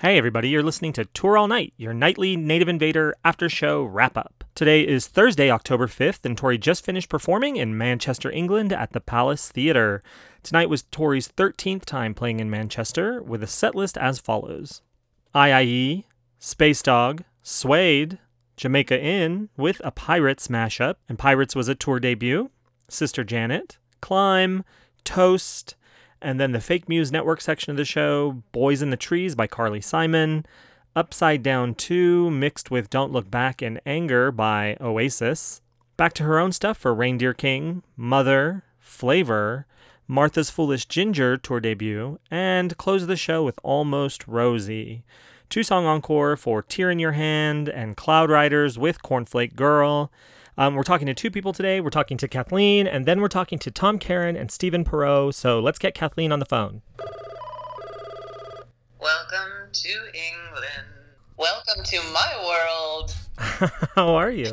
Hey, everybody, you're listening to Tour All Night, your nightly Native Invader after show wrap up. Today is Thursday, October 5th, and Tori just finished performing in Manchester, England at the Palace Theatre. Tonight was Tori's 13th time playing in Manchester, with a set list as follows IIE, Space Dog, Suede, Jamaica Inn with a Pirates mashup, and Pirates was a tour debut, Sister Janet, Climb, Toast, and then the Fake Muse Network section of the show, Boys in the Trees by Carly Simon, Upside Down 2 mixed with Don't Look Back in Anger by Oasis, back to her own stuff for Reindeer King, Mother, Flavor, Martha's Foolish Ginger tour debut, and close the show with Almost Rosie. Two song encore for Tear in Your Hand and Cloud Riders with Cornflake Girl. Um, we're talking to two people today. We're talking to Kathleen, and then we're talking to Tom Karen and Stephen Perrot. So let's get Kathleen on the phone. Welcome to England. Welcome to my world. How are you?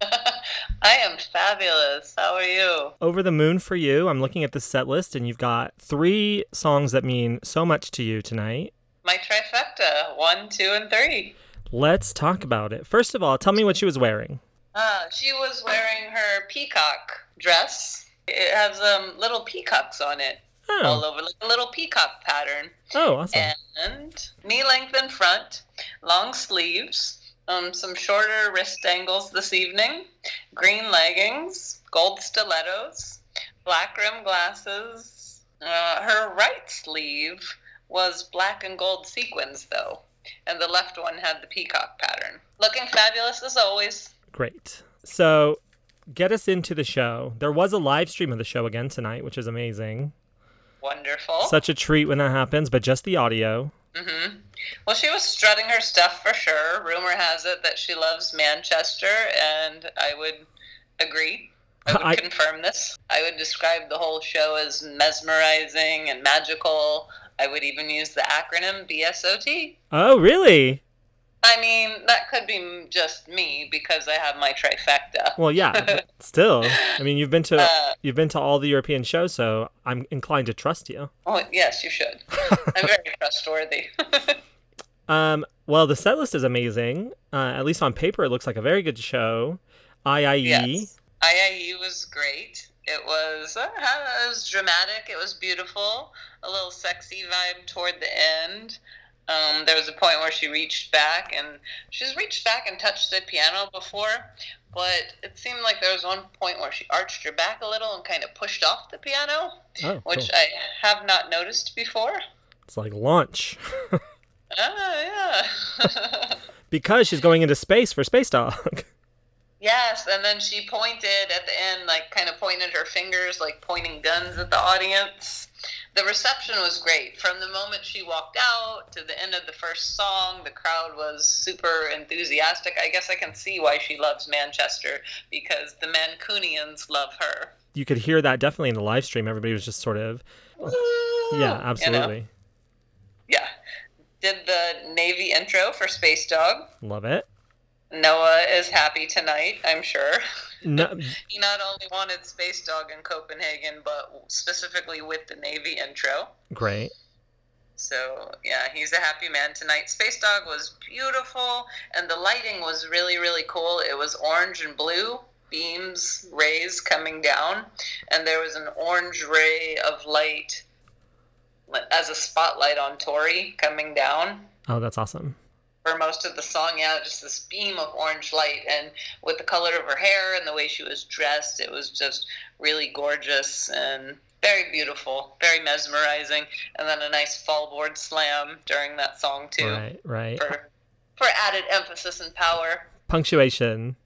I am fabulous. How are you? Over the moon for you. I'm looking at the set list, and you've got three songs that mean so much to you tonight. My trifecta one, two, and three. Let's talk about it. First of all, tell me what she was wearing. Uh, she was wearing her peacock dress. It has um, little peacocks on it Oh, all over, like a little peacock pattern. oh awesome. And knee length in front, long sleeves, um, some shorter wrist angles this evening, green leggings, gold stilettos, black rim glasses. Uh, her right sleeve was black and gold sequins, though, and the left one had the peacock pattern. Looking fabulous as always. Great. So, get us into the show. There was a live stream of the show again tonight, which is amazing. Wonderful. Such a treat when that happens, but just the audio. hmm Well, she was strutting her stuff for sure. Rumor has it that she loves Manchester, and I would agree. I would I- confirm this. I would describe the whole show as mesmerizing and magical. I would even use the acronym BSOT. Oh, really? I mean, that could be just me because I have my trifecta. Well, yeah. still, I mean, you've been to Uh, you've been to all the European shows, so I'm inclined to trust you. oh, yes, you should. I'm very trustworthy. Um, well, the set list is amazing. Uh, at least on paper, it looks like a very good show. IIE. Yes. IIE was great. It was uh, it was dramatic. It was beautiful. A little sexy vibe toward the end. Um, there was a point where she reached back, and she's reached back and touched the piano before, but it seemed like there was one point where she arched her back a little and kind of pushed off the piano, Oh, which cool. I have not noticed before. It's like launch Ah, yeah. because she's going into space for Space Dog. Yes, and then she pointed at the end, like kind of pointed her fingers, like pointing guns at the audience. The reception was great. From the moment she walked out to the end of the first song, the crowd was super enthusiastic. I guess I can see why she loves Manchester because the Mancunians love her. you could hear that definitely in the live stream. Everybody was just sort of, Woo! yeah, You know? absolutely. Yeah. Did the Navy intro for Space Dog. Love it. Noah is happy tonight, I'm sure. No, He not only wanted Space Dog in Copenhagen, but specifically with the Navy intro. great. So, yeah, he's a happy man tonight. Space Dog was beautiful, and the lighting was really, really cool. It was orange and blue beams, rays coming down, and there was an orange ray of light as a spotlight on Tori coming down Oh, that's awesome. For most of the song. Yeah, just this beam of orange light, and with the color of her hair and the way she was dressed, it was just really gorgeous and very beautiful, very mesmerizing. And then a nice fallboard slam during that song too, Right, right. for for added emphasis and power. Punctuation.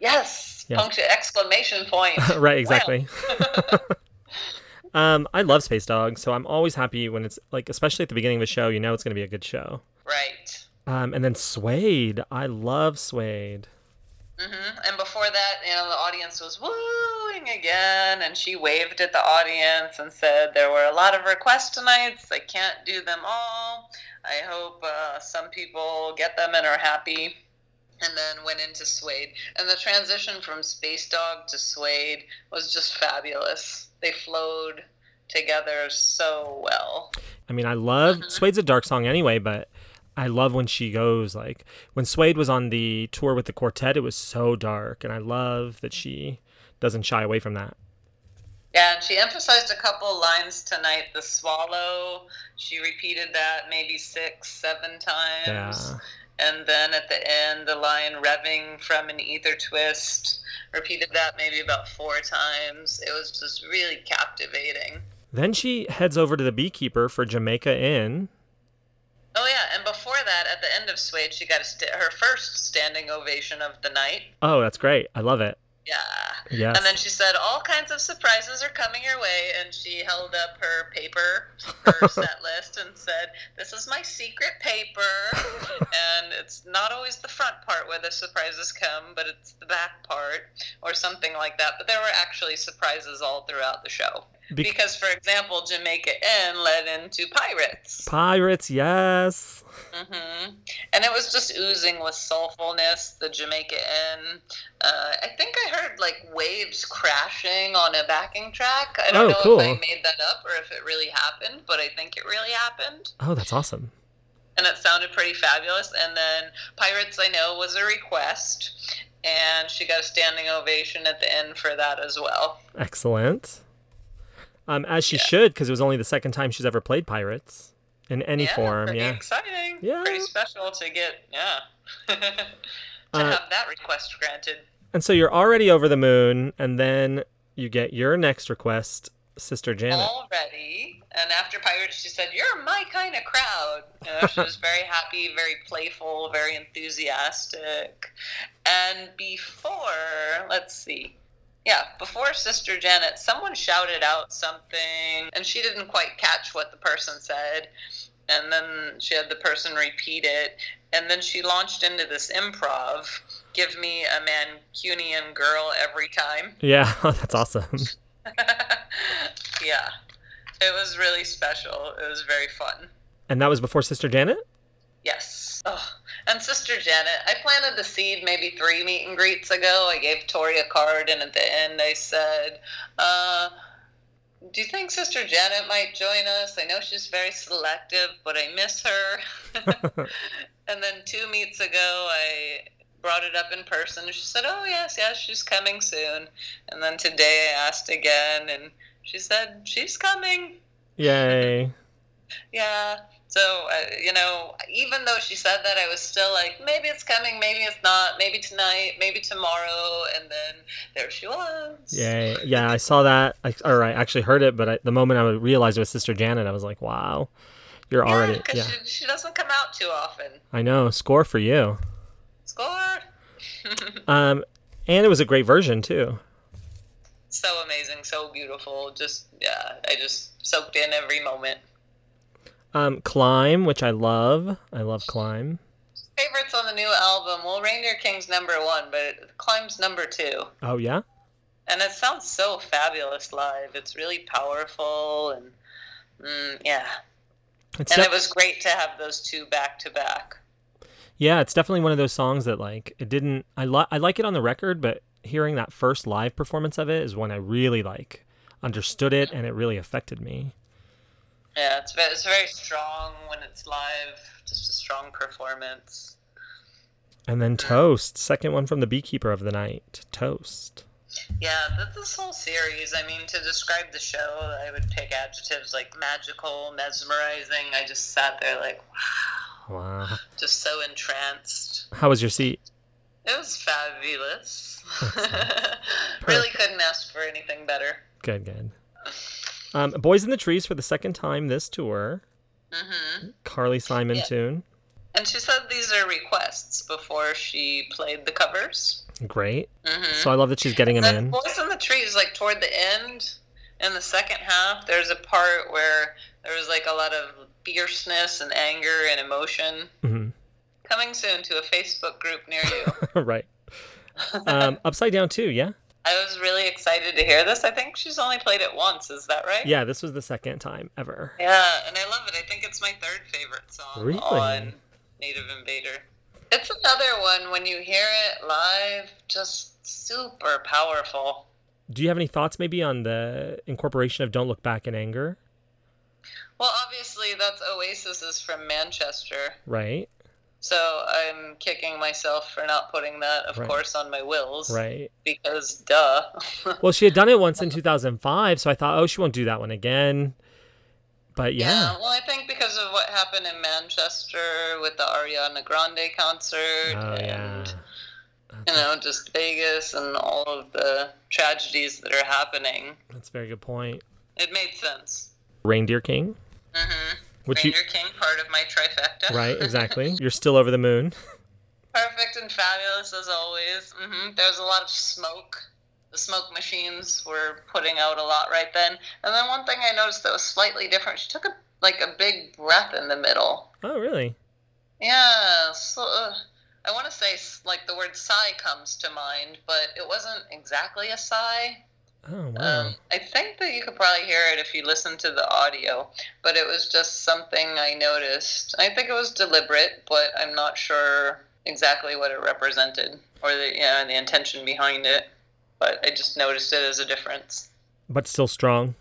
Yes, Yes. punctuation exclamation point. right, exactly. um, I love Space Dog, so I'm always happy when it's like, especially at the beginning of a show, you know it's going to be a good show. right. Um, and then Suede. I love Suede. hmm And before that, you know, the audience was wooing again, and she waved at the audience and said there were a lot of requests tonight. I can't do them all. I hope uh, some people get them and are happy. And then went into Suede. And the transition from Space Dog to Suede was just fabulous. They flowed together so well. I mean, I love Suede's a dark song anyway, but I love when she goes like when Suede was on the tour with the quartet, it was so dark, and I love that she doesn't shy away from that. Yeah, and she emphasized a couple lines tonight. The swallow, she repeated that maybe six, seven times. Yeah. And then at the end, the line revving from an ether twist, repeated that maybe about four times. It was just really captivating. Then she heads over to the beekeeper for Jamaica Inn. Oh yeah, and before that, at the end of Suede, she got a st- her first standing ovation of the night. Oh, that's great. I love it. Yeah. Yes. And then she said, all kinds of surprises are coming your way. And she held up her paper, her set list, and said, This is my secret paper. and it's not always the front part where the surprises come, but it's the back part or something like that. But there were actually surprises all throughout the show. Bec- because, for example, Jamaica Inn led into Pirates. Pirates, yes. Mm-hmm. And it was just oozing with soulfulness, the Jamaica Inn. Uh, I think I heard like waves crashing on a backing track. I don't Oh, know cool. if I made that up or if it really happened, but I think it really happened. Oh, that's awesome. And it sounded pretty fabulous. And then Pirates, I know, was a request. And she got a standing ovation at the end for that as well. Excellent. Um, as she Yeah. should, because it was only the second time she's ever played Pirates in any yeah, form. pretty Yeah. exciting. Yeah. Pretty special to get, yeah. to Uh, have that request granted. And so you're already over the moon, and then you get your next request, Sister Janet. already. And after Pirates, she said, "You're my kind of crowd." You know, she was very happy, very playful, very enthusiastic. And before, let's see, yeah, before Sister Janet, someone shouted out something, and she didn't quite catch what the person said. And then she had the person repeat it, and then she launched into this improv. Give me a Mancunian girl every time. Yeah, that's awesome. yeah. It was really special. It was very fun. And that was before Sister Janet? Yes. Oh. And Sister Janet, I planted the seed maybe three meet and greets ago. I gave Tori a card, and at the end I said, uh, do you think Sister Janet might join us? I know she's very selective, but I miss her. and then two meets ago, I brought it up in person. and She said, oh, yes, yes, she's coming soon. And then today I asked again, and she said, she's coming. Yay. Yeah. So, uh, you know, even though she said that, I was still like, maybe it's coming, maybe it's not, maybe tonight, maybe tomorrow. And then there she was. Yeah, Yeah, I saw that. I, or I actually heard it, but I, the moment I realized it was Sister Janet, I was like, wow. You're Yeah, already. Yeah. she, she doesn't come out too often. I know. Score for you. Score. Um, and it was a great version, too. so amazing, so beautiful. Just, yeah, I just soaked in every moment. Um, Climb, which I love. I love Climb. Favorites on the new album. Well, Reindeer King's number one, but Climb's number two. Oh, yeah? And it sounds so fabulous live. It's really powerful and mm, yeah. It's And def- it was great to have those two back to back. Yeah, it's definitely one of those songs that like it didn't. I li- I like it on the record, but hearing that first live performance of it is when I really like understood it and it really affected me. Yeah, it's very, it's very strong when it's live. Just a strong performance. And then Toast, second one from the Beekeeper of the Night, Toast. Yeah, th- this whole series. I mean, to describe the show, I would pick adjectives like magical, mesmerizing. I just sat there like, wow, Wow. just so entranced. How was your seat? It was fabulous. Really couldn't ask for anything better. Good, good. Um, Boys in the Trees for the second time this tour. hmm Carly Simon Yeah. tune. And she said these are requests before she played the covers. Great. hmm So I love that she's getting them in. Boys in the Trees, like toward the end, in the second half, there's a part where there was like a lot of fierceness and anger and emotion. hmm Coming soon to a Facebook group near you. right. Um, Upside Down too, yeah? I was really excited to hear this. I think she's only played it once. Is that right? Yeah, this was the second time ever. Yeah, and I love it. I think it's my third favorite song Really? on Native Invader. It's another one when you hear it live, just super powerful. Do you have any thoughts maybe on the incorporation of Don't Look Back in Anger? Well, obviously that's Oasis is from Manchester, Right. So I'm kicking myself for not putting that, of Right. course, on my wills Right. because duh. Well, she had done it once in 2005, so I thought, oh, she won't do that one again. But yeah. Well, I think because of what happened in Manchester with the Ariana Grande concert Oh and yeah. you know just Vegas and all of the tragedies that are happening, That's a very good point. it made sense. Reindeer King, hmm which you Ranger King, part of my trifecta. right exactly. You're still over the moon. Perfect and fabulous as always. hmm There was a lot of smoke. The smoke machines were putting out a lot right then. And then one thing I noticed that was slightly different. She took a like a big breath in the middle. Oh really? Yeah, so, uh, I want to say like the word sigh comes to mind, but it wasn't exactly a sigh. Oh wow. Um, I think that you could probably hear it if you listen to the audio, but it was just something I noticed. I think it was deliberate, but I'm not sure exactly what it represented or the you know, the intention behind it. But I just noticed it as a difference. But still strong.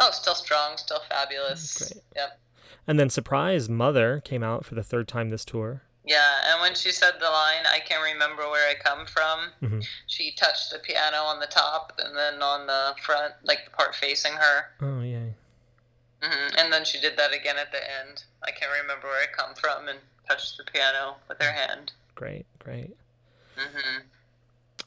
Oh, still strong, still fabulous. Great. Yep. And then Surprise Mother came out for the third time this tour. Yeah, and when she said the line, I can't remember where I come from, Mhm. she touched the piano on the top and then on the front, like the part facing her. Oh yeah. hmm And then she did that again at the end. I can't remember where I come from and touched the piano with her hand. Great, great. hmm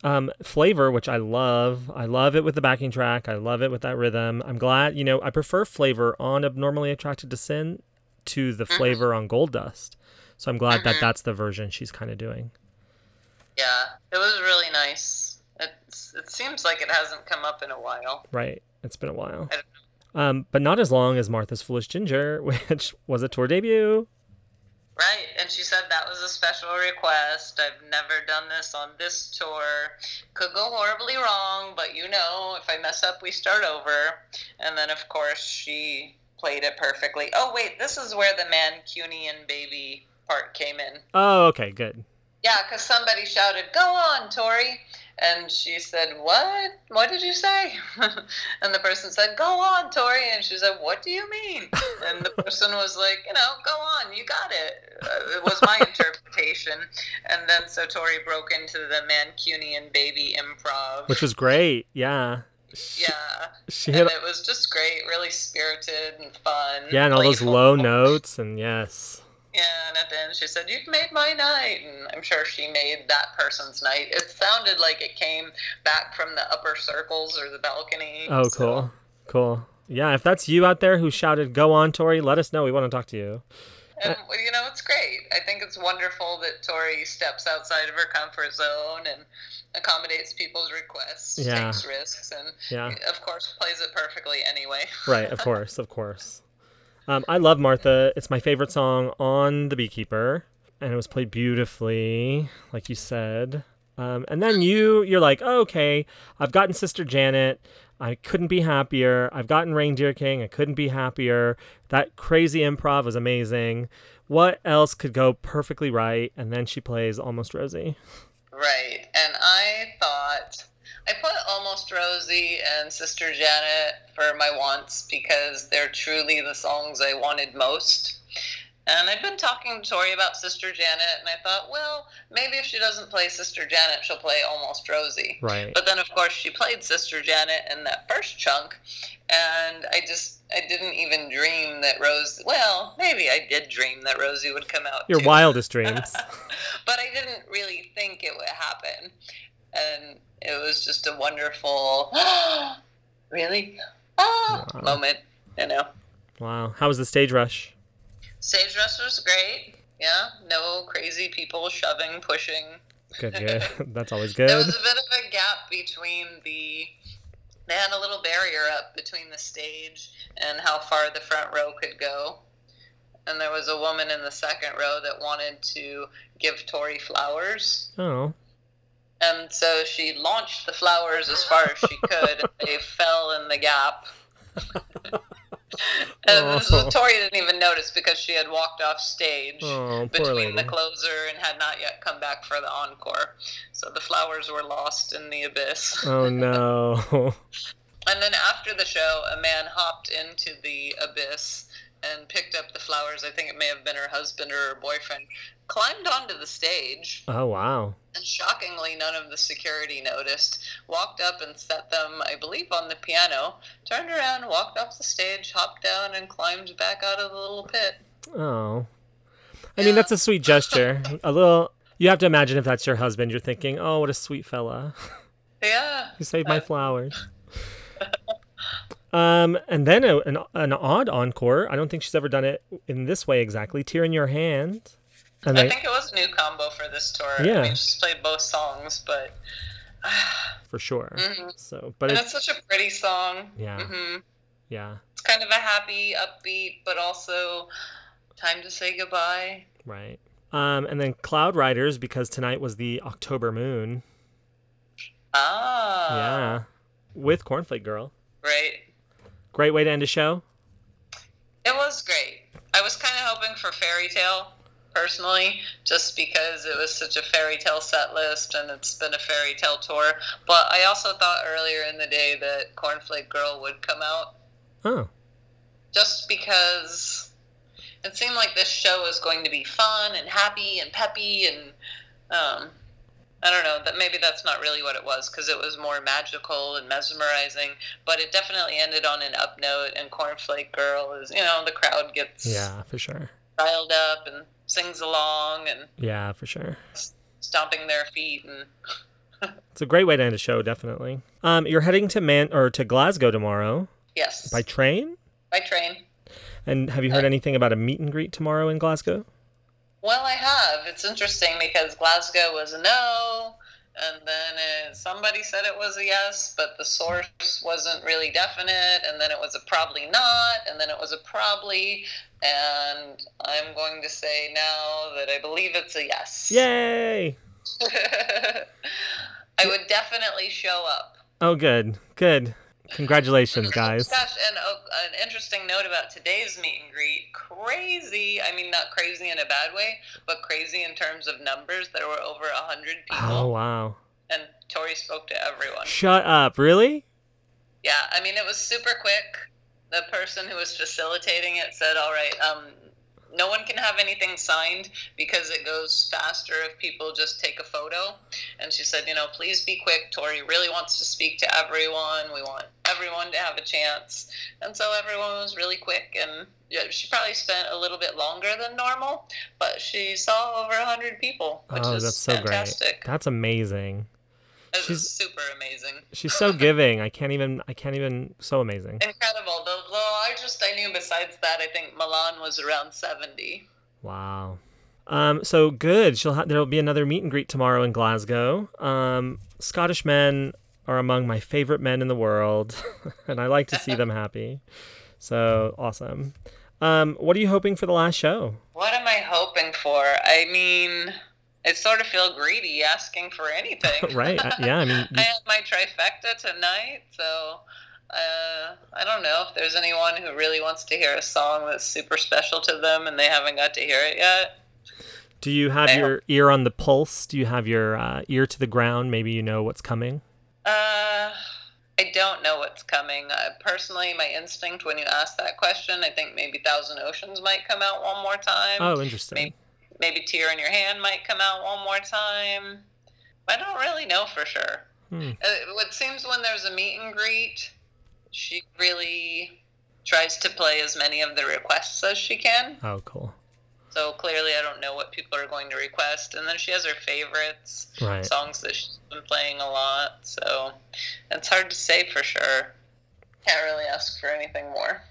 Um, flavor, which I love. I love it with the backing track. I love it with that rhythm. I'm glad, you know, I prefer flavor on Abnormally Attracted to Sin to the Mhm. flavor on Gold Dust. So I'm glad that Mhm. that's the version she's kind of doing. Yeah, it was really nice. It's, it seems like it hasn't come up in a while. Right. It's been a while. Um, but not as long as Martha's Foolish Ginger, which was a tour debut. Right, and she said that was a special request. I've never done this on this tour. Could go horribly wrong, but you know, if I mess up, we start over. And then, of course, she played it perfectly. Oh, wait, this is where the Mancunian baby part came in. Oh, okay, good. Yeah, because somebody shouted, Go on, Tori. And she said, What? What did you say? and the person said, Go on, Tori. And she said, What do you mean? And the person was like, You know, go on, you got it. Uh, it was my interpretation. And then so Tori broke into the Mancunian baby improv. Which was great. Yeah. She, yeah. She And hit, it was just great, really spirited and fun. yeah, and all those low notes, and yes. Yeah, and at the end she said, You've made my night. And I'm sure she made that person's night. It sounded like it came back from the upper circles or the balcony. Oh, so- cool. Cool. Yeah, if that's you out there who shouted, go on, Tori, let us know. We want to talk to you. And, you know, it's great. I think it's wonderful that Tori steps outside of her comfort zone and accommodates people's requests, Yeah. takes risks, and, Yeah. of course, plays it perfectly anyway. Right, of course, of course. Um, I love Martha. It's my favorite song on The Beekeeper, and it was played beautifully, like you said. Um, and then you, you're like, oh, okay, I've gotten Sister Janet. I couldn't be happier. I've gotten Reindeer King. I couldn't be happier. That crazy improv was amazing. What else could go perfectly right? And then she plays Almost Rosie. Right. And I thought I put Almost Rosie and Sister Janet for my wants because they're truly the songs I wanted most. And I've been talking to Tori about Sister Janet, and I thought, well, maybe if she doesn't play Sister Janet, she'll play Almost Rosie. Right. But then, of course, she played Sister Janet in that first chunk, and I just I didn't even dream that Rose. Well, maybe I did dream that Rosie would come out. Your too wildest dreams. but I didn't really think it would happen. And it was just a wonderful, really? Ah, Wow. moment, you know. Wow. How was the stage rush? Stage rush was great. Yeah, no crazy people shoving, pushing. Good, yeah, That's always good. There was a bit of a gap between the. They had a little barrier up between the stage and how far the front row could go. And there was a woman in the second row that wanted to give Tori flowers. Oh. And so she launched the flowers as far as she could. and they fell in the gap. and Oh. Tori didn't even notice because she had walked off stage Oh, between the closer and had not yet come back for the encore. So the flowers were lost in the abyss. Oh no. And then after the show, a man hopped into the abyss and picked up the flowers. I think it may have been her husband or her boyfriend. Climbed onto the stage, Oh wow. and shockingly, none of the security noticed. Walked up and set them, I believe, on the piano. Turned around, walked off the stage, hopped down, and climbed back out of the little pit. Oh. I mean that's a sweet gesture. A little you have to imagine if that's your husband, you're thinking, Oh, what a sweet fella. Yeah. You saved my flowers. Um, and then a, an, an odd encore. I don't think she's ever done it in this way exactly. Tear in your hand. And I they, think it was a new combo for this tour. Yeah. I mean, she's played both songs, but. for sure. Mhm. So, but and it's it's such a pretty song. Yeah. hmm yeah, It's kind of a happy, upbeat, but also time to say goodbye. right. Um, and then Cloud Riders because tonight was the October moon. Ah. yeah, with Cornflake Girl. Right. Great way to end a show. It was great. I was kind of hoping for Fairy Tale, personally, just because it was such a fairy tale set list and it's been a fairy tale tour. But I also thought earlier in the day that Cornflake Girl would come out, Oh, just because it seemed like this show was going to be fun and happy and peppy and um, I don't know that maybe that's not really what it was because it was more magical and mesmerizing. But it definitely ended on an up note. And Cornflake Girl is, you know, the crowd gets yeah, for sure. riled up and sings along and Yeah, for sure. stomping their feet and It's a great way to end a show, definitely. Um, you're heading to Man or to Glasgow tomorrow yes, by train. by train. And have you heard anything about a meet and greet tomorrow in Glasgow? Well, I have. It's interesting because Glasgow was a no, and then it, somebody said it was a yes, but the source wasn't really definite, and then it was a probably not, and then it was a probably, and I'm going to say now that I believe it's a yes. Yay! I would definitely show up. Oh, good, good. Congratulations, guys. Gosh, and uh, an interesting note about today's meet and greet crazy. I mean, not crazy in a bad way, but crazy in terms of numbers. There were over a hundred people, Oh, wow. and Tori spoke to everyone. Shut up. Really? Yeah, I mean, it was super quick. The person who was facilitating it said, "All right, um, no one can have anything signed because it goes faster if people just take a photo." And she said, "You know, please be quick. Tori really wants to speak to everyone. We want everyone to have a chance." And so everyone was really quick, and yeah, she probably spent a little bit longer than normal, but she saw over a hundred people, which oh, is that's so fantastic. great. That's amazing. It she's- super amazing. She's so giving. I can't even. I can't even. So amazing. Incredible. The, the largest I knew besides that, I think Milan was around 70. Wow. Um. So good. She'll. Ha- there'll be another meet and greet tomorrow in Glasgow. Um. Scottish men are among my favorite men in the world, and I like to see them happy. So awesome. Um. What are you hoping for the last show? What am I hoping for? I mean, I sort of feel greedy asking for anything. right. Yeah. I mean. I have my trifecta tonight, so uh, I don't know if there's anyone who really wants to hear a song that's super special to them and they haven't got to hear it yet. do you have I your ear on the pulse? Do you have your uh, ear to the ground? Maybe you know what's coming. Uh, I don't know what's coming. Uh, personally, my instinct when you ask that question, I think maybe Thousand Oceans might come out one more time. Oh, interesting. maybe, maybe Tear in Your Hand might come out one more time. I don't really know for sure. Hmm. Uh, it seems when there's a meet and greet, she really tries to play as many of the requests as she can. Oh, cool. So clearly, I don't know what people are going to request. And then she has her favorites Right. songs that she's been playing a lot. So it's hard to say for sure. Can't really ask for anything more.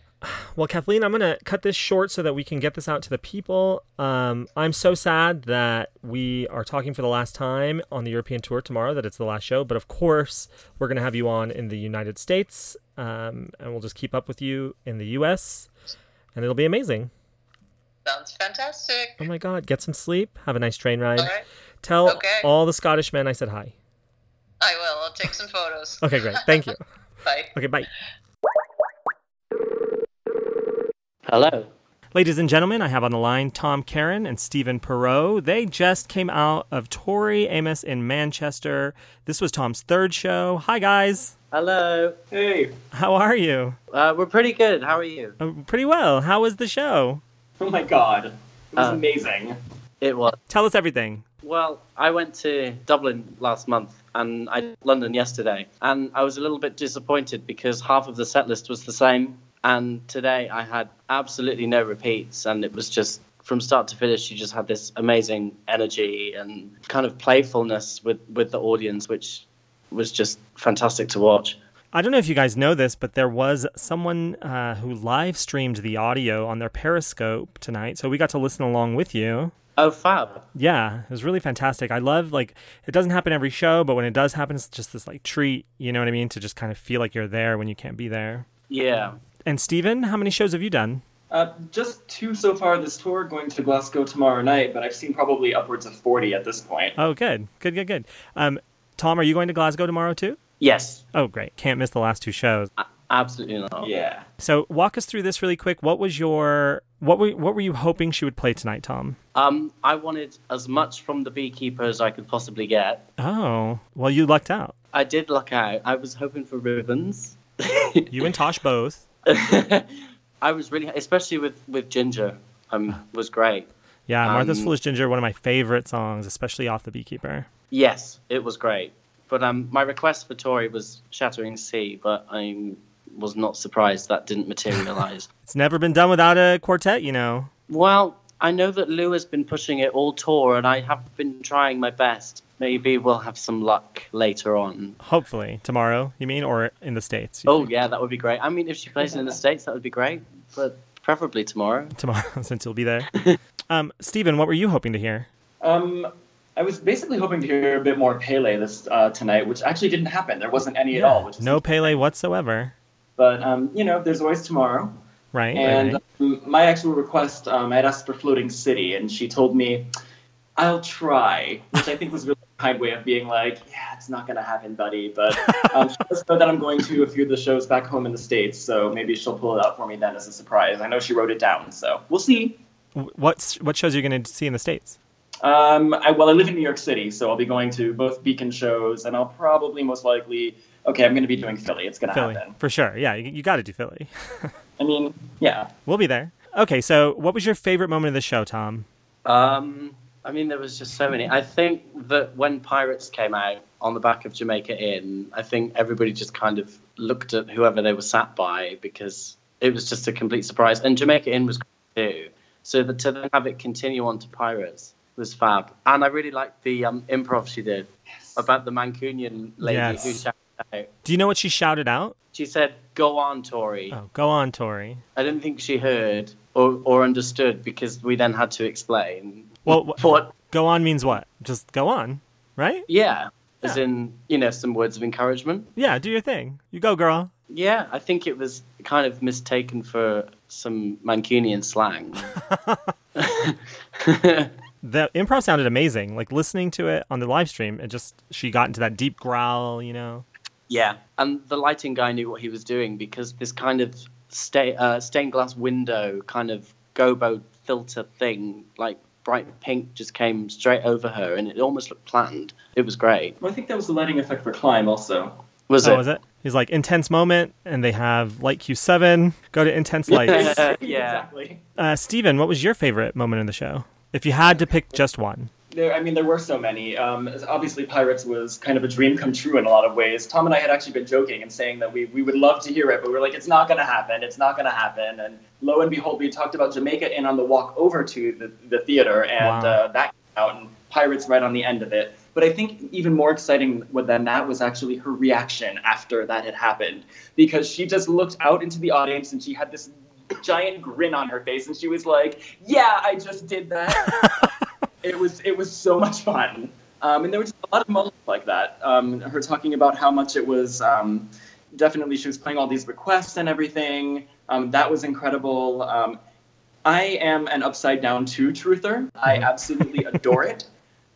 Well, Kathleen, I'm going to cut this short so that we can get this out to the people. Um, I'm so sad that we are talking for the last time on the European tour tomorrow, that it's the last show. But of course, we're going to have you on in the United States, um, and we'll just keep up with you in the US, and it'll be amazing. Sounds fantastic. Oh my God, get some sleep, have a nice train ride. All right. Tell Okay. all the Scottish men I said hi. I will. I'll take some photos. Okay, great. Thank you. Bye. Okay, bye. Hello. Ladies and gentlemen, I have on the line Tom Karen and Stephen Perrot. They just came out of Tori Amos in Manchester. This was Tom's third show. Hi, guys. Hello. Hey. How are you? Uh, we're pretty good. How are you? Uh, pretty well. How was the show? Oh my god. It was Uh, amazing. It was. Tell us everything. Well, I went to Dublin last month and I London yesterday, and I was a little bit disappointed because half of the set list was the same, and today I had absolutely no repeats, and it was just from start to finish. You just had this amazing energy and kind of playfulness with with the audience, which was just fantastic to watch. I don't know if you guys know this, but there was someone uh, who live streamed the audio on their Periscope tonight, so we got to listen along with you. Oh, fab! Yeah, it was really fantastic. I love like it doesn't happen every show, but when it does happen, it's just this like treat. You know what I mean? To just kind of feel like you're there when you can't be there. Yeah. And Steven, how many shows have you done? Uh, just two so far this tour, going to Glasgow tomorrow night, but I've seen probably upwards of 40 at this point. Oh, good, good, good, good. Um, Tom, are you going to Glasgow tomorrow too? Yes. Oh, great! Can't miss the last two shows. Absolutely not. Yeah. So, walk us through this really quick. What was your what were what were you hoping she would play tonight, Tom? Um, I wanted as much from the beekeeper as I could possibly get. Oh, well, you lucked out. I did luck out. I was hoping for ribbons. You and Tosh both. I was really, especially with with Ginger, um, was great. Yeah, Martha's Um, Foolish Ginger, one of my favorite songs, especially off The Beekeeper. Yes, it was great. But um, my request for Tori was Shattering Sea, but I was not surprised that didn't materialize. It's never been done without a quartet, you know. well, I know that Lou has been pushing it all tour, and I have been trying my best. Maybe we'll have some luck later on. Hopefully tomorrow, you mean, or in the states? Oh yeah, that would be great. I mean, if she plays in the states, that would be great. But preferably tomorrow. tomorrow, since you'll be there. um, Steven, what were you hoping to hear? Um, I was basically hoping to hear a bit more Pele this uh, tonight, which actually didn't happen. There wasn't any at all. Which no Pele whatsoever. But um, you know, there's always tomorrow. Right. right, And right. um, my actual request, um, I'd asked for Floating City, and she told me, "I'll try," which I think was really a kind way of being like, "Yeah, it's not gonna happen, buddy." But um, she does know that I'm going to a few of the shows back home in the states, so maybe she'll pull it out for me then as a surprise. I know she wrote it down, so we'll see. What's what shows are you going to see in the states? Um, I, well, I live in New York City, so I'll be going to both Beacon shows, and I'll probably most likely. Okay, I'm going to be doing Philly. It's going to Philly, happen. for sure. Yeah, you, you got to do Philly. I mean, yeah. we'll be there. Okay, so what was your favorite moment of the show, Tom? Um, I mean, there was just so many. I think that when Pirates came out on the back of Jamaica Inn, I think everybody just kind of looked at whoever they were sat by because it was just a complete surprise. And Jamaica Inn was great too. So that to then have it continue on to Pirates was fab. And I really liked the um, improv she did about the Mancunian lady Yes. who shouted out. Do you know what she shouted out? She said, "Go on, Tori." Oh, go on, Tori. I didn't think she heard or, or understood because we then had to explain. Well, go on means what? Just go on, right? Yeah, as in, you know, some words of encouragement. Yeah, do your thing. You go, girl. Yeah, I think it was kind of mistaken for some Mancunian slang. The improv sounded amazing. Like listening to it on the live stream, it just she got into that deep growl, you know. yeah, and the lighting guy knew what he was doing because this kind of sta- uh, stained glass window, kind of gobo filter thing, like bright pink, just came straight over her, and it almost looked planned. It was great. Well, I think that was the lighting effect for Climb also. Was oh, it? was it? He's like intense moment, and they have light Q7. Go to intense lights. Yeah. exactly. uh, Steven, what was your favorite moment in the show? If you had to pick just one. There, I mean, there were so many. Um, obviously, Pirates was kind of a dream come true in a lot of ways. Tom and I had actually been joking and saying that we, we would love to hear it, but we were like, it's not going to happen. It's not going to happen. And lo and behold, we talked about Jamaica Inn on the walk over to the, the theater, and Wow. uh, that came out, and Pirates right on the end of it. But I think even more exciting than that was actually her reaction after that had happened, because she just looked out into the audience and she had this giant grin on her face, and she was like, "Yeah, I just did that." it was it was so much fun. Um, and there were just a lot of moments like that. Um, her talking about how much it was um, definitely she was playing all these requests and everything. Um, that was incredible. Um, I am an upside down two truther. I absolutely adore it.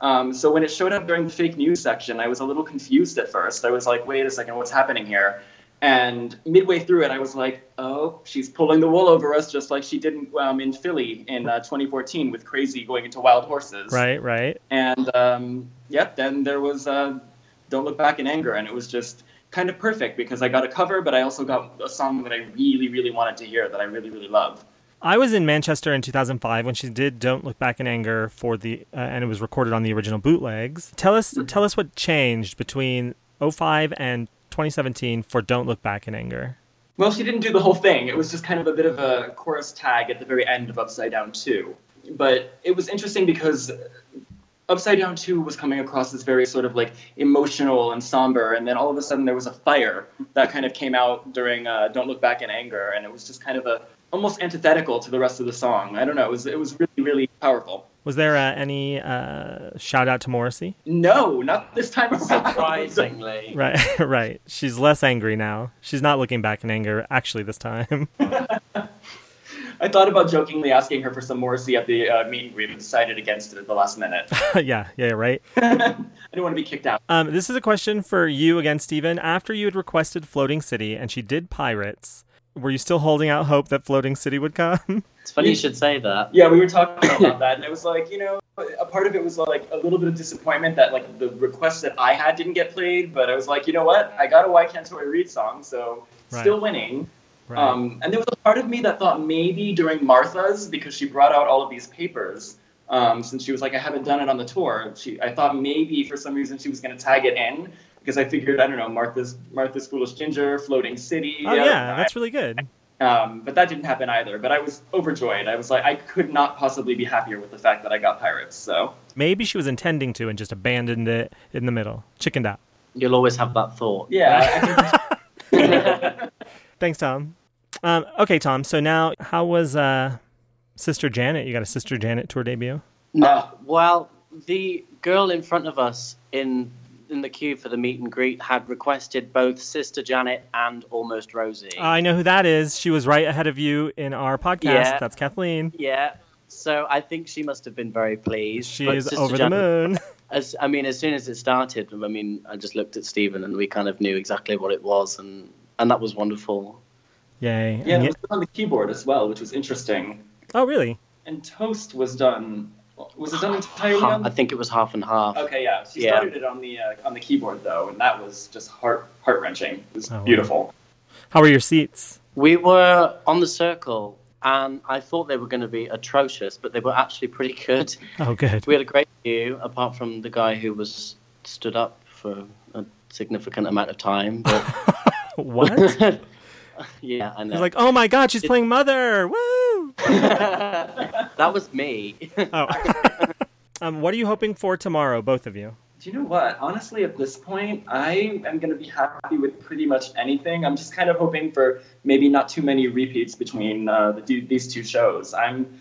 Um, so when it showed up during the fake news section, I was a little confused at first. I was like, wait a second, what's happening here? And midway through it, I was like, "Oh, she's pulling the wool over us, just like she did um, in Philly in uh, 2014 with Crazy going into Wild Horses." Right, right. And um, yep, then there was uh, "Don't Look Back in Anger," and it was just kind of perfect because I got a cover, but I also got a song that I really, really wanted to hear that I really, really love. I was in Manchester in 2005 when she did "Don't Look Back in Anger" for the, uh, and it was recorded on the original bootlegs. Tell us, tell us what changed between 05 and 2017 for "Don't Look Back in Anger." Well, she didn't do the whole thing. It was just kind of a bit of a chorus tag at the very end of Upside Down 2. But it was interesting because Upside Down 2 was coming across as very sort of like emotional and somber, and then all of a sudden there was a fire that kind of came out during uh, Don't Look Back in Anger, and it was just kind of a almost antithetical to the rest of the song. I don't know. It was it was really really powerful. Was there uh, any uh, shout out to Morrissey? No, not this time. Surprisingly. Right, right. She's less angry now. She's not looking back in anger, actually, this time. I thought about jokingly asking her for some Morrissey at the uh, meet and greet, but decided against it at the last minute. yeah, yeah, right. I didn't want to be kicked out. Um, this is a question for you again, Stephen. After you had requested Floating City and she did Pirates, were you still holding out hope that Floating City would come? It's funny you should say that. Yeah, we were talking about that, and it was like, you know, a part of it was like a little bit of disappointment that like the requests that I had didn't get played, but I was like, you know what, I got a Y Kant Tori Read song, so still winning. Right. Um, and there was a part of me that thought maybe during Martha's, because she brought out all of these papers, um, since she was like, I haven't done it on the tour. She, I thought maybe for some reason she was going to tag it in because I figured, I don't know, Martha's Martha's Foolish Ginger, Floating City. oh, yeah, that's really good. Um, but that didn't happen either. But I was overjoyed. I was like, I could not possibly be happier with the fact that I got Pirates. So Maybe she was intending to and just abandoned it in the middle. Chickened out. You'll always have that thought. yeah, I Thanks, Tom. Um, okay, Tom. So now, how was uh, Sister Janet? You got a Sister Janet tour debut? No, well, the girl in front of us in in the queue for the meet and greet had requested both Sister Janet and Almost Rosie. I know who that is. She was right ahead of you in our podcast. Yeah. That's Kathleen. yeah, so I think she must have been very pleased. She but is Sister over the moon. As I mean, as soon as it started, I mean, I just looked at Stephen and we kind of knew exactly what it was, and and that was wonderful. Yay. yeah, And it yet- was on the keyboard as well, which was interesting. oh, really? And Toast was done. Was it done entirely Ha- on? I think it was half and half. Okay, yeah. She Yeah. started it on the uh, on the keyboard though, and that was just heart heart wrenching. It was Oh, wow. beautiful. How were your seats? We were on the circle, and I thought they were going to be atrocious, but they were actually pretty good. Oh, good. We had a great view, apart from the guy who was stood up for a significant amount of time. But what? yeah, I know. He's like, oh my god, she's playing Mother! Woo! that was me. Oh. um, what are you hoping for tomorrow, both of you? Do you know what? Honestly, at this point, I am going to be happy with pretty much anything. I'm just kind of hoping for maybe not too many repeats between uh, the, these two shows. I'm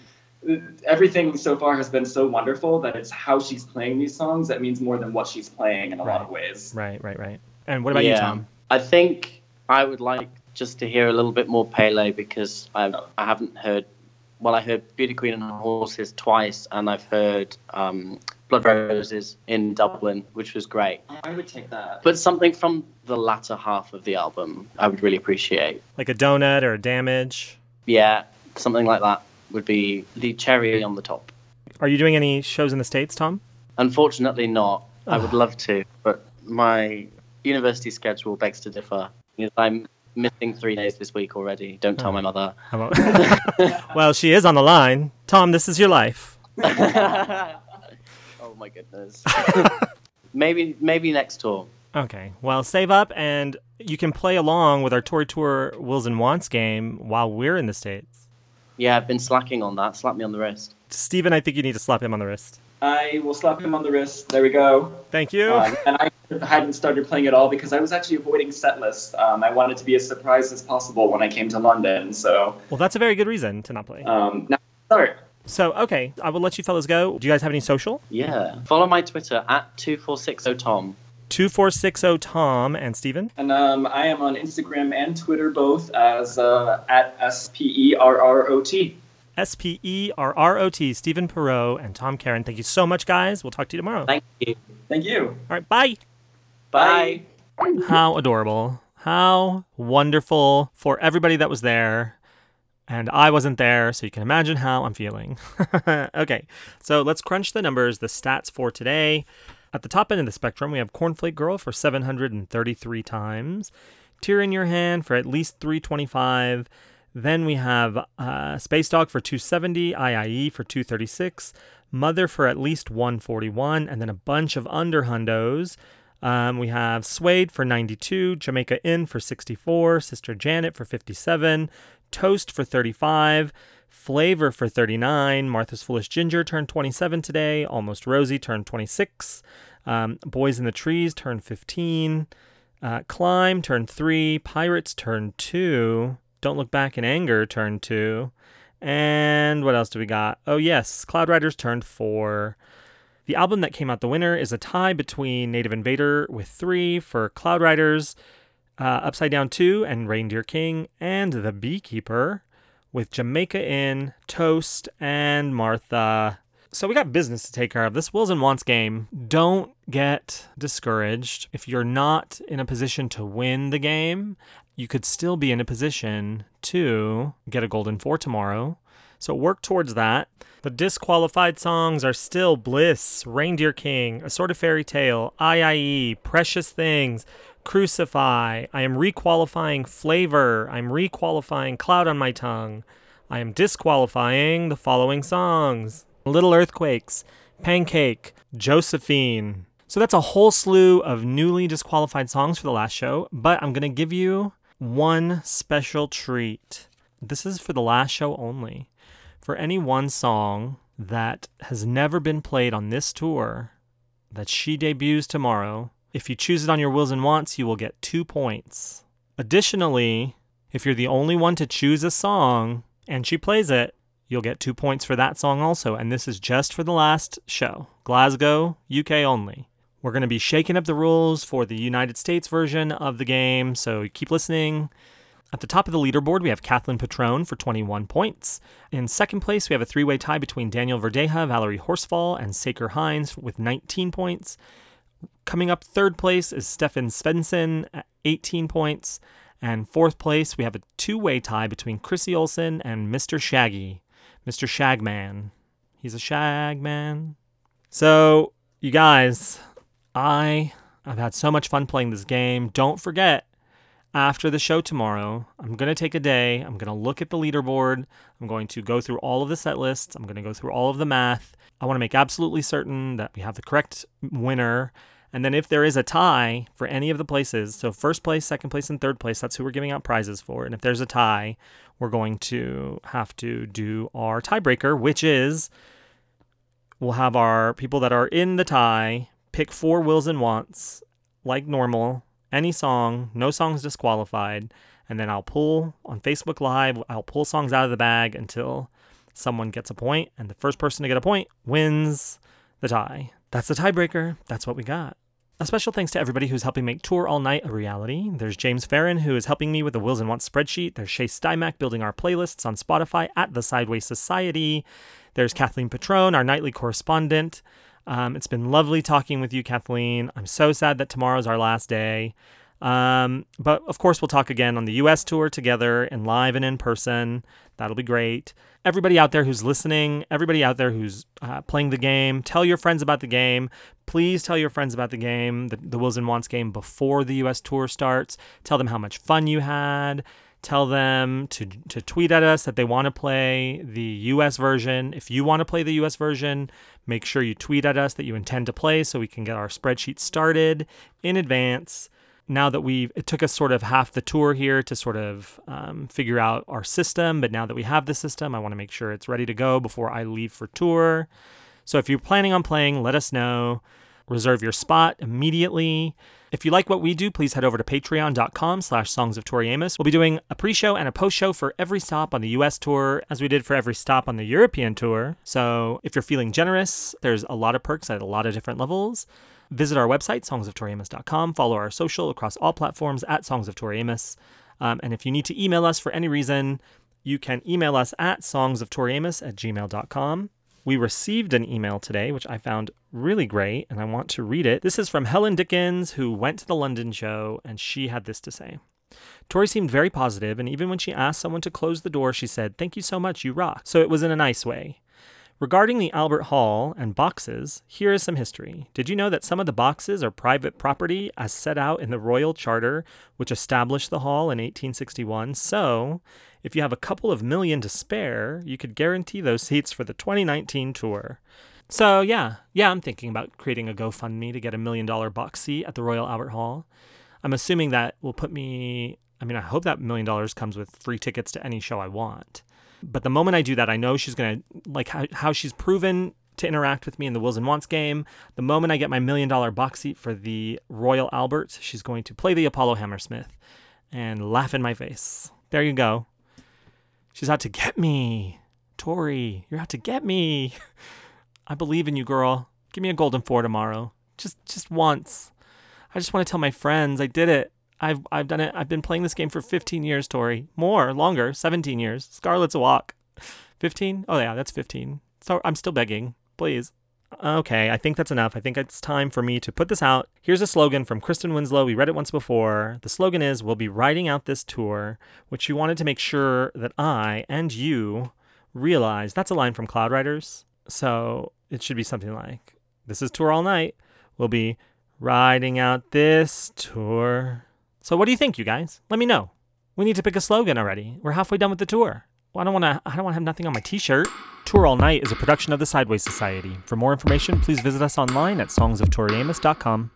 everything so far has been so wonderful that it's how she's playing these songs that means more than what she's playing in a lot of ways. Right, right, right. And what about you, Yeah. Tom? I think I would like just to hear a little bit more Pele because I I haven't heard. Well, I heard Beauty Queen and Horses twice, and I've heard um, Blood Roses in Dublin, which was great. I would take that. But something from the latter half of the album, I would really appreciate. Like a Doughnut or a damage? Yeah, something like that would be the cherry on the top. Are you doing any shows in the States, Tom? Unfortunately, not. I would love to, but my university schedule begs to differ. Because I'm missing three days this week already. Don't tell my oh. mother. Well, she is on the line. Tom, this is your life. oh my goodness. maybe maybe next tour. Okay. Well, save up and you can play along with our Tori Tour Wills and Wants game while we're in the States. Yeah, I've been slacking on that. Slap me on the wrist. Steven, I think you need to slap him on the wrist. I will slap him on the wrist. There we go. Thank you. Um, and I hadn't started playing at all because I was actually avoiding set lists. Um, I wanted to be as surprised as possible when I came to London. So well, that's a very good reason to not play. um, now start. So, okay, I will let you fellas go. Do you guys have any social? Yeah. Follow my Twitter at two four six oh Tom. 2460 Tom and Steven. And um, I am on Instagram and Twitter both as uh, at S P E R R O T. S P E R R O T, Stephen Perrot and Tom Karen. Thank you so much, guys. We'll talk to you tomorrow. Thank you. Thank you. All right, bye. Bye. How adorable. How wonderful for everybody that was there. And I wasn't there, so you can imagine how I'm feeling. okay, so let's crunch the numbers, the stats for today. At the top end of the spectrum, we have Cornflake Girl for 733 times, Tear in Your Hand for at least 325. Then we have uh, Space Dog for 270, IIE for 236, Mother for at least 141, and then a bunch of under hundos. Um, we have Suede for 92, Jamaica Inn for 64, Sister Janet for 57, Toast for 35, Flavor for 39, Martha's Foolish Ginger turned 27 today, Almost Rosie turned 26, um, Boys in the Trees turned 15, uh, Climb turned 3, Pirates turned 2, Don't Look Back in Anger turned 2, and what else do we got? Oh, yes, Cloud Riders turned 4. The album that came out the winner is a tie between Native Invader with 3 for Cloud Riders, uh, Upside Down 2 and Reindeer King, and The Beekeeper with Jamaica Inn, Toast, and Martha. So we got business to take care of. This Wills and Wants game. Don't get discouraged. If you're not in a position to win the game, you could still be in a position to get a golden four tomorrow. So work towards that. The disqualified songs are still Bliss, Reindeer King, A Sort of Fairy Tale, IIE, Precious Things, Crucify. I am requalifying Flavor. I'm requalifying Cloud on My Tongue. I am disqualifying the following songs Little Earthquakes, Pancake, Josephine. So that's a whole slew of newly disqualified songs for the last show, but I'm going to give you one special treat. This is for the last show only. For any one song that has never been played on this tour that she debuts tomorrow, if you choose it on your wills and wants, you will get two points. Additionally, if you're the only one to choose a song and she plays it, you'll get two points for that song also. And this is just for the last show Glasgow, UK only. We're going to be shaking up the rules for the United States version of the game, so keep listening. At the top of the leaderboard, we have Kathleen Patron for 21 points. In second place, we have a three way tie between Daniel Verdeja, Valerie Horsfall, and Saker Hines with 19 points. Coming up third place is Stefan Svensson at 18 points. And fourth place, we have a two way tie between Chrissy Olson and Mr. Shaggy, Mr. Shagman. He's a Shagman. So, you guys, I I've had so much fun playing this game. Don't forget, after the show tomorrow, I'm going to take a day. I'm going to look at the leaderboard. I'm going to go through all of the set lists. I'm going to go through all of the math. I want to make absolutely certain that we have the correct winner. And then if there is a tie for any of the places, so first place, second place, and third place, that's who we're giving out prizes for. And if there's a tie, we're going to have to do our tiebreaker, which is we'll have our people that are in the tie pick four wills and wants like normal any song, no songs disqualified, and then I'll pull on Facebook Live, I'll pull songs out of the bag until someone gets a point, and the first person to get a point wins the tie. That's the tiebreaker. That's what we got. A special thanks to everybody who's helping make Tour All Night a reality. There's James Farron, who is helping me with the Wills and Wants spreadsheet. There's Shay Stymack building our playlists on Spotify at the Sideways Society. There's Kathleen Patron, our nightly correspondent. Um, it's been lovely talking with you, Kathleen. I'm so sad that tomorrow's our last day. Um, but of course, we'll talk again on the US tour together and live and in person. That'll be great. Everybody out there who's listening, everybody out there who's uh, playing the game, tell your friends about the game. Please tell your friends about the game, the, the Wills and Wants game, before the US tour starts. Tell them how much fun you had. Tell them to, to tweet at us that they want to play the US version. If you want to play the US version, make sure you tweet at us that you intend to play so we can get our spreadsheet started in advance. Now that we've, it took us sort of half the tour here to sort of um, figure out our system but now that we have the system i want to make sure it's ready to go before i leave for tour. So if you're planning on playing let us know reserve your spot immediately if you like what we do please head over to patreon.com slash songs of tori amos we'll be doing a pre-show and a post-show for every stop on the us tour as we did for every stop on the european tour so if you're feeling generous there's a lot of perks at a lot of different levels Visit our website, songsoftoriamos.com. Follow our social across all platforms at Songs of Tori Amos. Um, and if you need to email us for any reason, you can email us at songsoftoriamos at gmail.com. We received an email today, which I found really great, and I want to read it. This is from Helen Dickens, who went to the London show, and she had this to say. Tori seemed very positive, and even when she asked someone to close the door, she said, Thank you so much, you rock. So it was in a nice way. Regarding the Albert Hall and boxes, here is some history. Did you know that some of the boxes are private property as set out in the Royal Charter, which established the hall in 1861? So, if you have a couple of million to spare, you could guarantee those seats for the 2019 tour. So, yeah, yeah, I'm thinking about creating a GoFundMe to get a million dollar box seat at the Royal Albert Hall. I'm assuming that will put me, I mean, I hope that million dollars comes with free tickets to any show I want. But the moment I do that, I know she's going to, like how, how she's proven to interact with me in the Wills and Wants game. The moment I get my million dollar box seat for the Royal Albert, she's going to play the Apollo Hammersmith and laugh in my face. There you go. She's out to get me. Tori, you're out to get me. I believe in you, girl. Give me a golden four tomorrow. Just just once. I just want to tell my friends I did it. I've I've done it. I've been playing this game for 15 years, Tori. More, longer, 17 years. Scarlet's walk. 15? Oh yeah, that's 15. So I'm still begging. Please. Okay, I think that's enough. I think it's time for me to put this out. Here's a slogan from Kristen Winslow. We read it once before. The slogan is We'll be riding out this tour, which she wanted to make sure that I and you realize that's a line from Cloud Riders. So it should be something like This is Tour All Night. We'll be riding out this tour. So what do you think, you guys? Let me know. We need to pick a slogan already. We're halfway done with the tour. Well, I don't want to. I don't want to have nothing on my T-shirt. Tour All Night is a production of the Sideways Society. For more information, please visit us online at songsoftoriamos.com.